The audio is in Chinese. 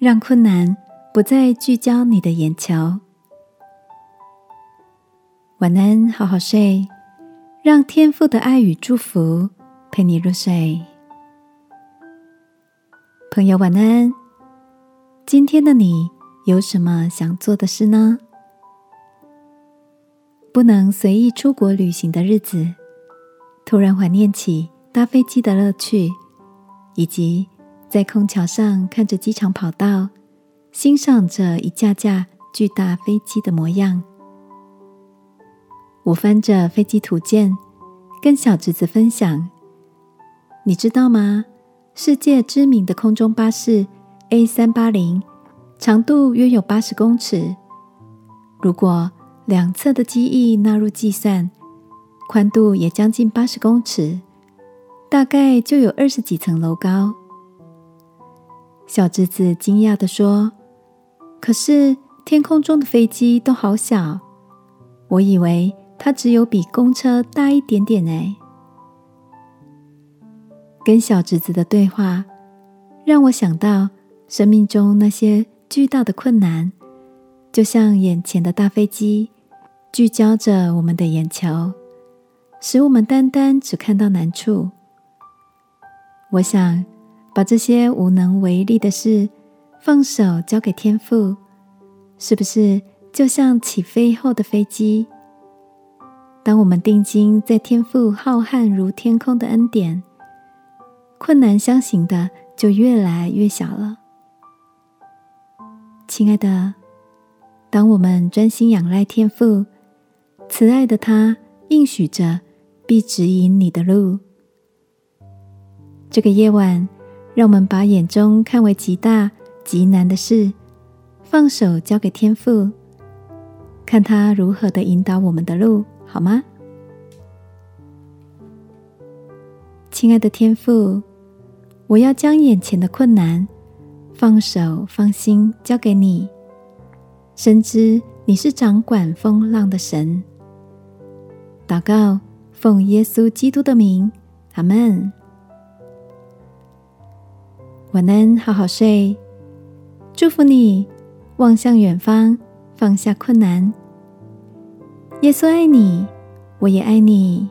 让困难不再聚焦你的眼球。晚安，好好睡，让天父的爱与祝福陪你入睡。朋友，晚安。今天的你有什么想做的事呢？不能随意出国旅行的日子，突然怀念起搭飞机的乐趣，以及在空桥上看着机场跑道，欣赏着一架架巨大飞机的模样。我翻着飞机图鉴，跟小侄子分享：“你知道吗？世界知名的空中巴士 A 三八零，长度约有八十公尺。如果……”两侧的机翼纳入计算，宽度也将近八十公尺，大概就有二十几层楼高。小侄子惊讶的说：“可是天空中的飞机都好小，我以为它只有比公车大一点点呢。”跟小侄子的对话，让我想到生命中那些巨大的困难，就像眼前的大飞机。聚焦着我们的眼球，使我们单单只看到难处。我想把这些无能为力的事放手交给天父，是不是就像起飞后的飞机？当我们定睛在天父浩瀚如天空的恩典，困难相形的就越来越小了。亲爱的，当我们专心仰赖天父。慈爱的他应许着，必指引你的路。这个夜晚，让我们把眼中看为极大极难的事，放手交给天父，看他如何的引导我们的路，好吗？亲爱的天父，我要将眼前的困难放手放心交给你，深知你是掌管风浪的神。祷告，奉耶稣基督的名，阿门。晚安，好好睡。祝福你，望向远方，放下困难。耶稣爱你，我也爱你。